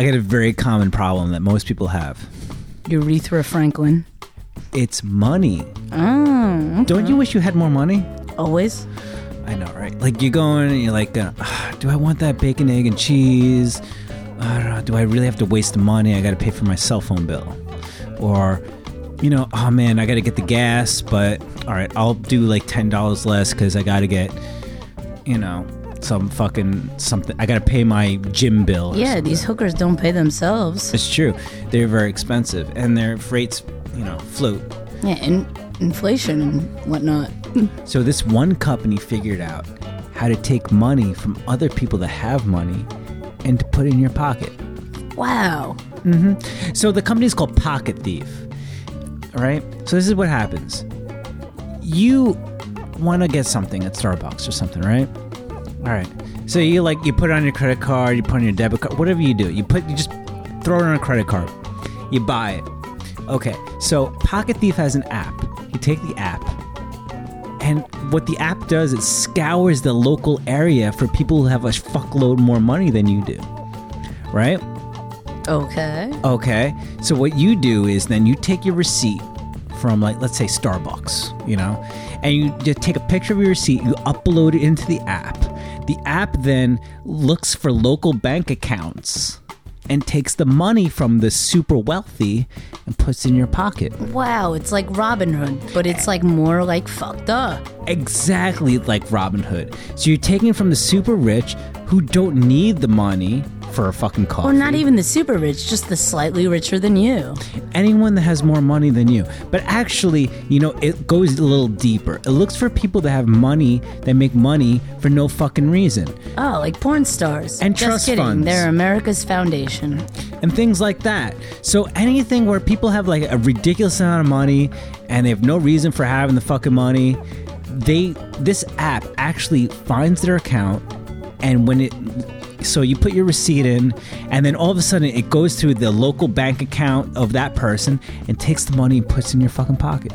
I got a very common problem that most people have. Urethra Franklin. It's money. Oh, Don't you wish you had more money? always. I know, right? Like you go in and you're like, uh, "Ah, do I want that bacon, egg, and cheese? I don't know. Do I really have to waste the money? I got to pay for my cell phone bill, or, you know, oh man, I got to get the gas. But all right, I'll do like ten dollars less because I got to get, you know, some fucking something. I got to pay my gym bill. Yeah, something. these hookers don't pay themselves. It's true. They're very expensive, and their rates, you know, float. Yeah, and inflation and whatnot. So this one company figured out how to take money from other people that have money and to put it in your pocket. Wow. Mm-hmm. So the company is called Pocket Thief. All right. So this is what happens. You want to get something at Starbucks or something, right? All right. So you like you put it on your credit card, you put it on your debit card, whatever you do. You put you just throw it on a credit card. You buy it. Okay. So Pocket Thief has an app. You take the app, and what the app does, it scours the local area for people who have a fuckload more money than you do. Right? Okay. Okay. So what you do is then you take your receipt from like let's say Starbucks, you know, and you just take a picture of your receipt, you upload it into the app. The app then looks for local bank accounts and takes the money from the super wealthy and puts it in your pocket. Wow, it's like Robin Hood, but it's like more like fucked up. Exactly like Robin Hood. So you're taking from the super rich who don't need the money for a fucking coffee. Or not even the super rich, just the slightly richer than you. anyone that has more money than you. But actually, you know, it goes a little deeper. It looks for people that have money that make money for no fucking reason Oh, like porn stars. And Just trust kidding. funds. They're America's foundation. and things like that. So anything where people have like a ridiculous amount of money and they have no reason for having the fucking money, they this app actually finds their account and when it so you put your receipt in and then all of a sudden it goes through the local bank account of that person and takes the money and puts it in your fucking pocket.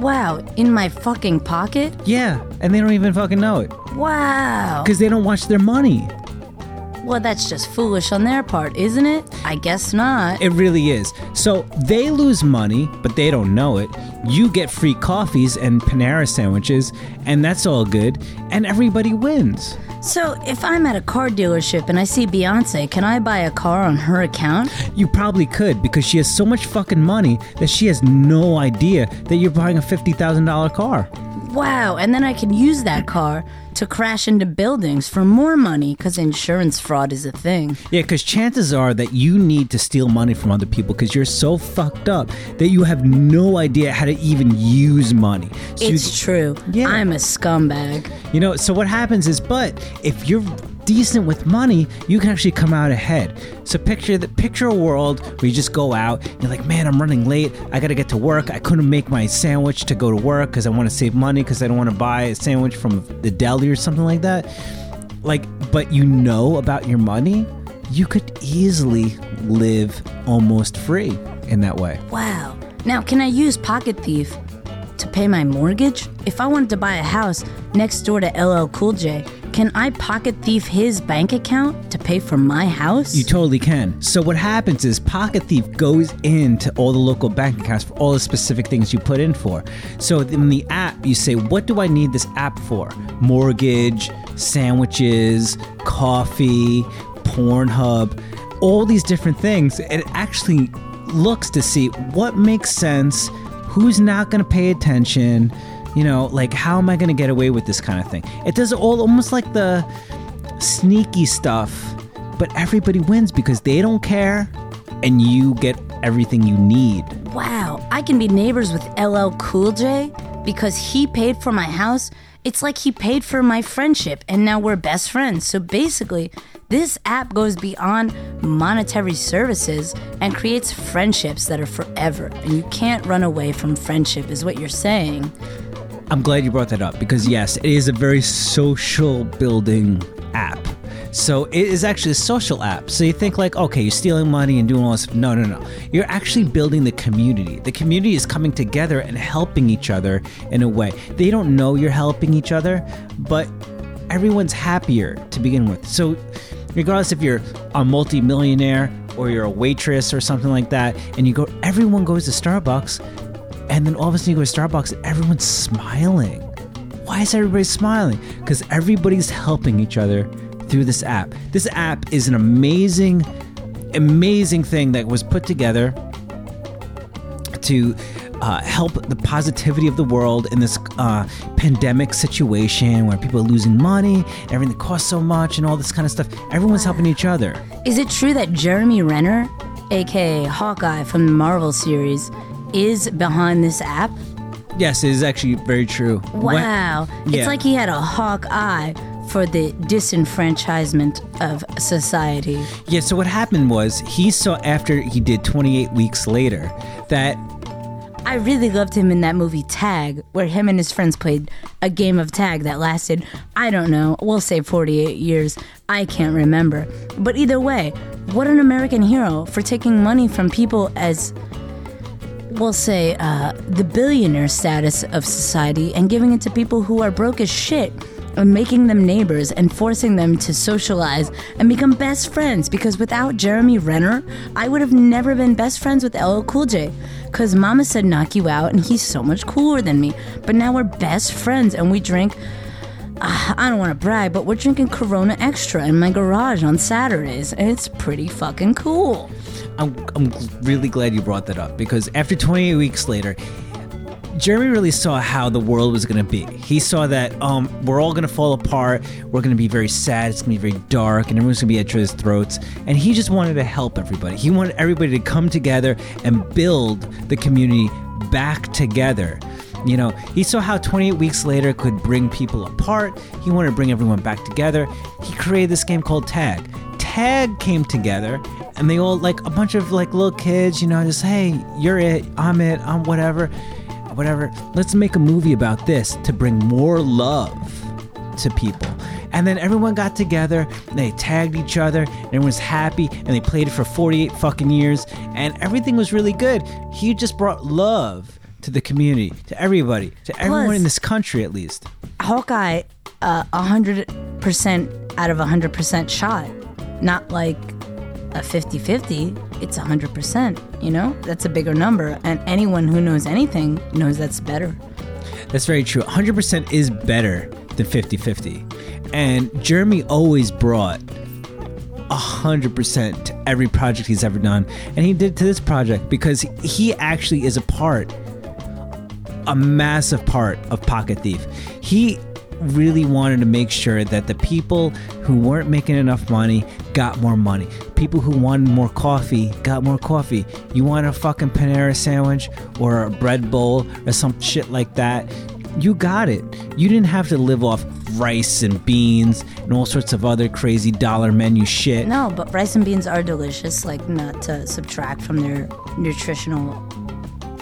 Wow, in my fucking pocket? Yeah, and they don't even fucking know it Wow. because they don't watch their money. Well, that's just foolish on their part, isn't it? I guess not. It really is. So they lose money, but they don't know it. You get free coffees and Panera sandwiches, and that's all good, and everybody wins. So, if I'm at a car dealership and I see Beyonce, can I buy a car on her account? You probably could because she has so much fucking money that she has no idea that you're buying a $50,000 car. Wow, and then I can use that car to crash into buildings for more money because insurance fraud is a thing. Yeah, because chances are that you need to steal money from other people because you're so fucked up that you have no idea how to even use money. So you- It's true. Yeah. I'm a scumbag. You know, so what happens is, but if you're decent with money, you can actually come out ahead. So picture that picture a world where you just go out, you're like, man, I'm running late. I gotta get to work. I couldn't make my sandwich to go to work because I want to save money because I don't want to buy a sandwich from the deli or something like that. Like, but you know about your money, you could easily live almost free in that way. Wow. Now, can I use Pocket Thief to pay my mortgage? If I wanted to buy a house next door to LL Cool J, can I Pocket Thief his bank account to pay for my house? You totally can. So what happens is Pocket Thief goes into all the local bank accounts for all the specific things you put in for. So in the app, you say, "What do I need this app for? Mortgage, sandwiches, coffee, Pornhub, all these different things." It actually looks to see what makes sense, who's not going to pay attention. You know, like how am I going to get away with this kind of thing? It does all almost like the sneaky stuff, but everybody wins because they don't care and you get everything you need. Wow, I can be neighbors with LL Cool J because he paid for my house. It's like he paid for my friendship and now we're best friends. So basically, this app goes beyond monetary services and creates friendships that are forever. And you can't run away from friendship, is what you're saying. I'm glad you brought that up because, yes, it is a very social building app. So it is actually a social app. So you think like, okay, you're stealing money and doing all this. No, no, no. You're actually building the community. The community is coming together and helping each other in a way. They don't know you're helping each other, but everyone's happier to begin with. So regardless if you're a multimillionaire or you're a waitress or something like that, and you go, everyone goes to Starbucks, and then all of a sudden you go to Starbucks, and everyone's smiling. Why is everybody smiling? Because everybody's helping each other through this app. This app is an amazing, amazing thing that was put together to uh, help the positivity of the world in this uh, pandemic situation where people are losing money, everything costs so much, and all this kind of stuff. Everyone's helping each other. Is it true that Jeremy Renner, aka Hawkeye from the Marvel series, is behind this app? Yes, it is actually very true. When- Wow. Yeah. It's like he had a hawk eye for the disenfranchisement of society. Yeah, so what happened was he saw after he did 28 weeks later that I really loved him in that movie Tag, where him and his friends played a game of tag that lasted, I don't know, we'll say 48 years. I can't remember. But either way, what an American hero for taking money from people as, we'll say, uh, the billionaire status of society and giving it to people who are broke as shit and making them neighbors and forcing them to socialize and become best friends because without Jeremy Renner, I would have never been best friends with LL Cool J. Cause mama said knock you out and he's so much cooler than me. But now we're best friends and we drink uh, I don't want to brag, but we're drinking Corona Extra in my garage on Saturdays, and it's pretty fucking cool. I'm, I'm really glad you brought that up because after 28 weeks later, Jeremy really saw how the world was going to be. He saw that um, we're all going to fall apart. We're going to be very sad. It's going to be very dark, and everyone's going to be at each other's throats. And he just wanted to help everybody. He wanted everybody to come together and build the community back together. You know, he saw how 28 weeks later could bring people apart. He wanted to bring everyone back together. He created this game called Tag. Tag came together and they all like a bunch of like little kids, you know, just hey, you're it, I'm it, I'm whatever, whatever. Let's make a movie about this to bring more love to people. And then everyone got together, and they tagged each other, and everyone was happy, and they played it for 48 fucking years, and everything was really good. He just brought love to the community, to everybody, to everyone Plus- in this country at least. Hawkeye, uh, a hundred percent out of a hundred percent shot, not like a 50-50. It's a hundred percent. You know, that's a bigger number, and anyone who knows anything knows that's better. That's very true. 100% is better than 50 50. And Jeremy always brought 100% to every project he's ever done. And he did to this project because he actually is a part, a massive part of Pocket Thief. He really wanted to make sure that the people who weren't making enough money got more money. People who wanted more coffee got more coffee. You want a fucking Panera sandwich or a bread bowl or some shit like that? You got it. You didn't have to live off rice and beans and all sorts of other crazy dollar menu shit. No, but rice and beans are delicious. Like not to subtract from their nutritional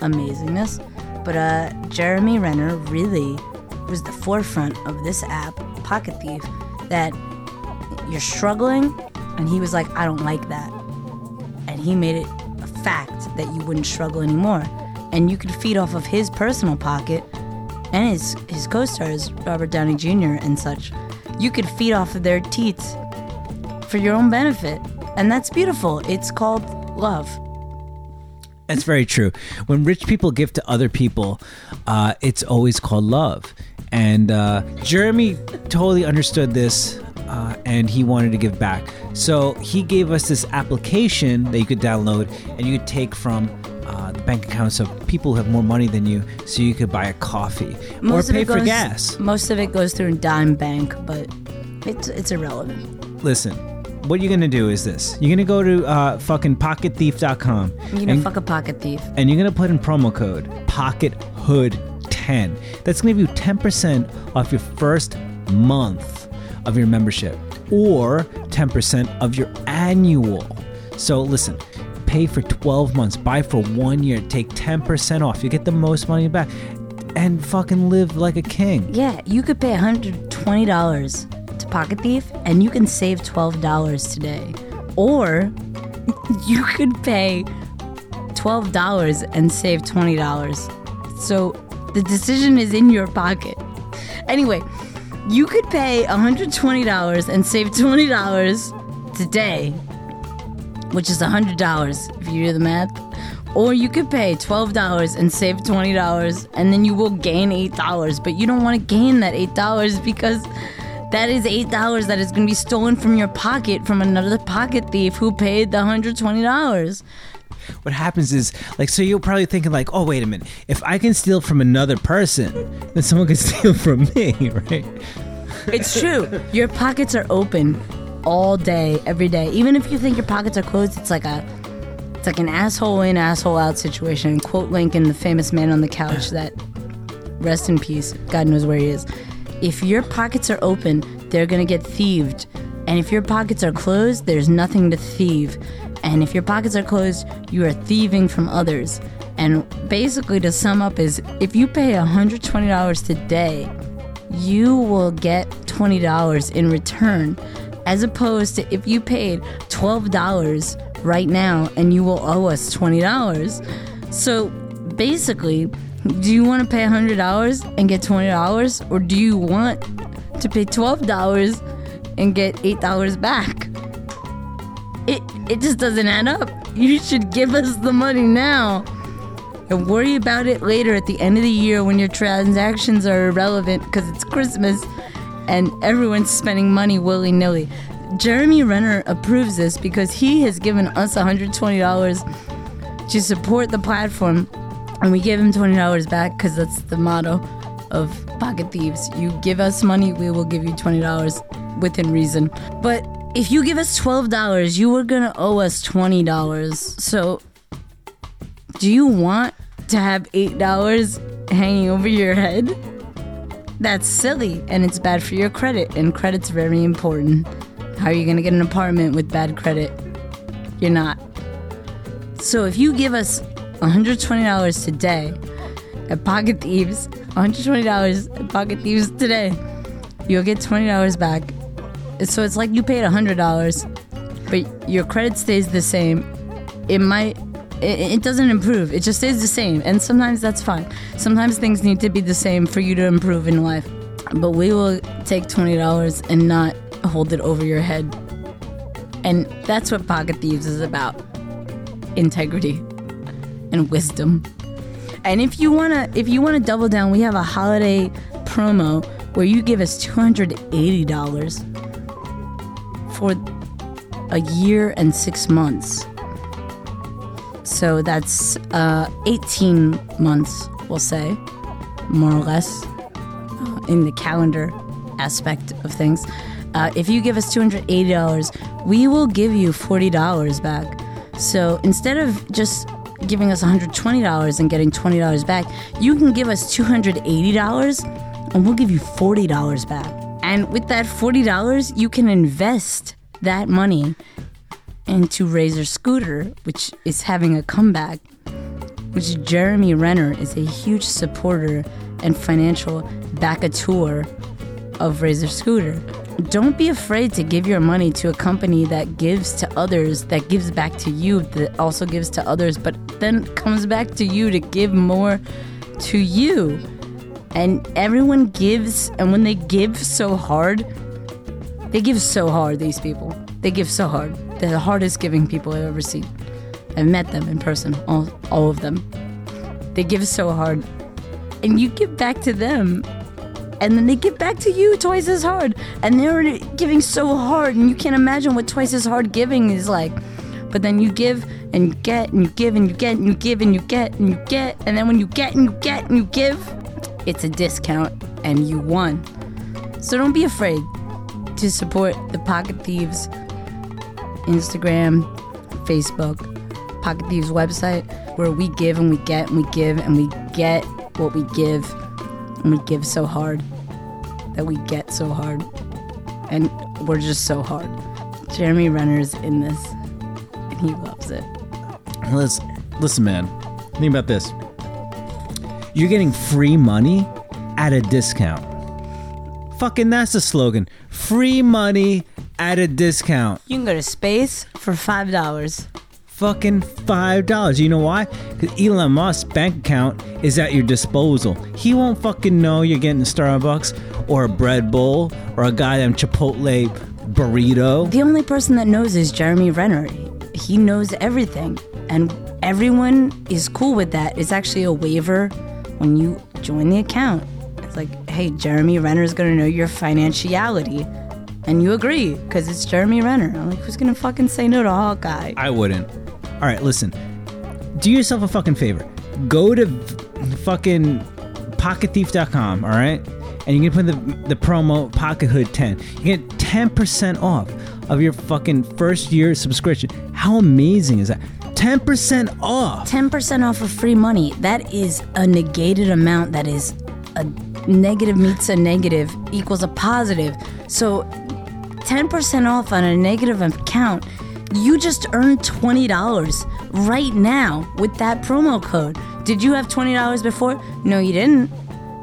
amazingness, but uh, Jeremy Renner really was the forefront of this app, Pocket Thief, that you're struggling, and he was like, I don't like that, and he made it a fact that you wouldn't struggle anymore, and you could feed off of his personal pocket and his his co-stars Robert Downey Jr. and such. You could feed off of their teats for your own benefit. And that's beautiful. It's called love. That's very true. When rich people give to other people, uh, it's always called love. And uh, Jeremy totally understood this uh, and he wanted to give back. So he gave us this application that you could download and you could take from uh, the bank accounts of people who have more money than you so you could buy a coffee Most or pay it for goes- gas. Most of it goes through Dime Bank, but it's it's irrelevant. Listen, what you're going to do is this you're going to go to uh, fucking pocketthief.com. You're gonna and- fuck a pocket thief. and you're gonna put in promo code Pocket Hood 10. That's gonna give you 10% off your first month of your membership or 10% of your annual. So listen, pay for 12 months, buy for one year, take 10% off. You get the most money back and fucking live like a king. Yeah, you could pay $120 to Pocket Thief and you can save $12 today. Or you could pay $12 and save $20. So the decision is in your pocket. Anyway, you could pay $120 and save $20 today, which is $100 if you do the math. Or you could pay $12 and save $20 and then you will gain $8. But you don't want to gain that $8 because that is $8 that is going to be stolen from your pocket from another pocket thief who paid the $120. What happens is, like, so you're probably thinking, like, oh, wait a minute. If I can steal from another person, then someone can steal from me, right? It's true. Your pockets are open all day, every day. Even if you think your pockets are closed, it's like a it's like an asshole in, asshole out situation. Quote Lincoln, the famous man on the couch that rest in peace, God knows where he is. If your pockets are open, they're gonna get thieved. And if your pockets are closed, there's nothing to thieve. And if your pockets are closed, you are thieving from others. And basically, to sum up, is if you pay $120 today, you will get $20 in return, as opposed to if you paid $12 right now and you will owe us $20. So basically, do you want to pay $100 and get $20 or do you want to pay $12 and get $8 back? It just doesn't add up. You should give us the money now. And worry about it later at the end of the year when your transactions are irrelevant because it's Christmas and everyone's spending money willy nilly. Jeremy Renner approves this because he has given us $120 to support the platform, and we give him $20 back because that's the motto of Pocket Thieves. You give us money, we will give you $20 within reason. But if you give us $12, you were going to owe us $20. So, do you want to have $8 hanging over your head? That's silly and it's bad for your credit, and credit's very important. How are you going to get an apartment with bad credit? You're not. So if you give us $120 today at Pocket Thieves, $120 at Pocket Thieves today, you'll get $20 back. So it's like you paid $100, but your credit stays the same. It might it, it doesn't improve. It just stays the same. And sometimes that's fine. Sometimes things need to be the same for you to improve in life. But we will take $20 and not hold it over your head. And that's what Pocket Thieves is about integrity and wisdom. And if you wanna if you wanna double down, we have a holiday promo where you give us two hundred eighty dollars for a year and six months. So that's uh, 18 months, we'll say, more or less, uh, in the calendar aspect of things. Uh, if you give us $280, we will give you $40 back. So instead of just giving us $120 and getting $20 back, you can give us $280 and we'll give you $40 back. And with that $40, you can invest that money into Razor Scooter, which is having a comeback, which Jeremy Renner is a huge supporter and financial backateur of Razor Scooter. Don't be afraid to give your money to a company that gives to others, that gives back to you, that also gives to others, but then comes back to you to give more to you. And everyone gives, and when they give so hard, they give so hard, these people. They give so hard. They're the hardest giving people I've ever seen. I've met them in person, all, all of them. They give so hard. And you give back to them and then they give back to you twice as hard. And they're giving so hard, and you can't imagine what twice as hard giving is like. But then you give and you get and you give and you get and you give and you get and you get, and then when you get and you get and you give, it's a discount and you won. So don't be afraid to support the Pocket Thieves Instagram, Facebook, Pocket Thieves website, where we give and we get and we give and we get what we give and we give so hard that we get so hard and we're just so hard. Jeremy Renner's in this and he loves it. Listen, listen, man. Think about this. You're getting free money at a discount. Fucking that's the slogan. Free money at a discount. You can go to space for five dollars. Fucking five dollars. You know why? Because Elon Musk's bank account is at your disposal. He won't fucking know you're getting a Starbucks or a bread bowl or a goddamn Chipotle burrito. The only person that knows is Jeremy Renner. He knows everything, and everyone is cool with that. It's actually a waiver when you join the account. It's like, hey, Jeremy Renner is gonna know your financiality, and you agree because it's Jeremy Renner. I'm like, who's gonna fucking say no to Hawkeye? I wouldn't. All right, listen. Do yourself a fucking favor. Go to fucking pocketthief.com, all right? And you can put the, the promo PocketHood10. You get 10% off of your fucking first year subscription. How amazing is that? 10% off. 10% off of free money. That is a negated amount. That is a negative meets a negative equals a positive. So 10% off on a negative account. You just earned $20 right now with that promo code. Did you have $20 before? No, you didn't.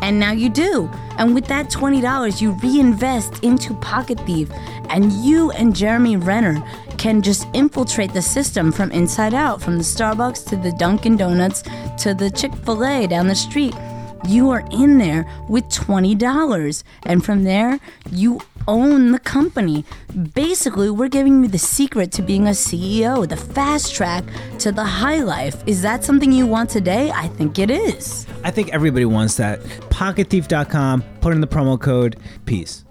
And now you do. And with that $20, you reinvest into Pocket Thief. And you and Jeremy Renner can just infiltrate the system from inside out, from the Starbucks to the Dunkin' Donuts to the Chick fil A down the street. You are in there with $20. And from there, you own the company. Basically, we're giving you the secret to being a CEO, the fast track to the high life. Is that something you want today? I think it is. I think everybody wants that. PocketThief.com, put in the promo code. Peace.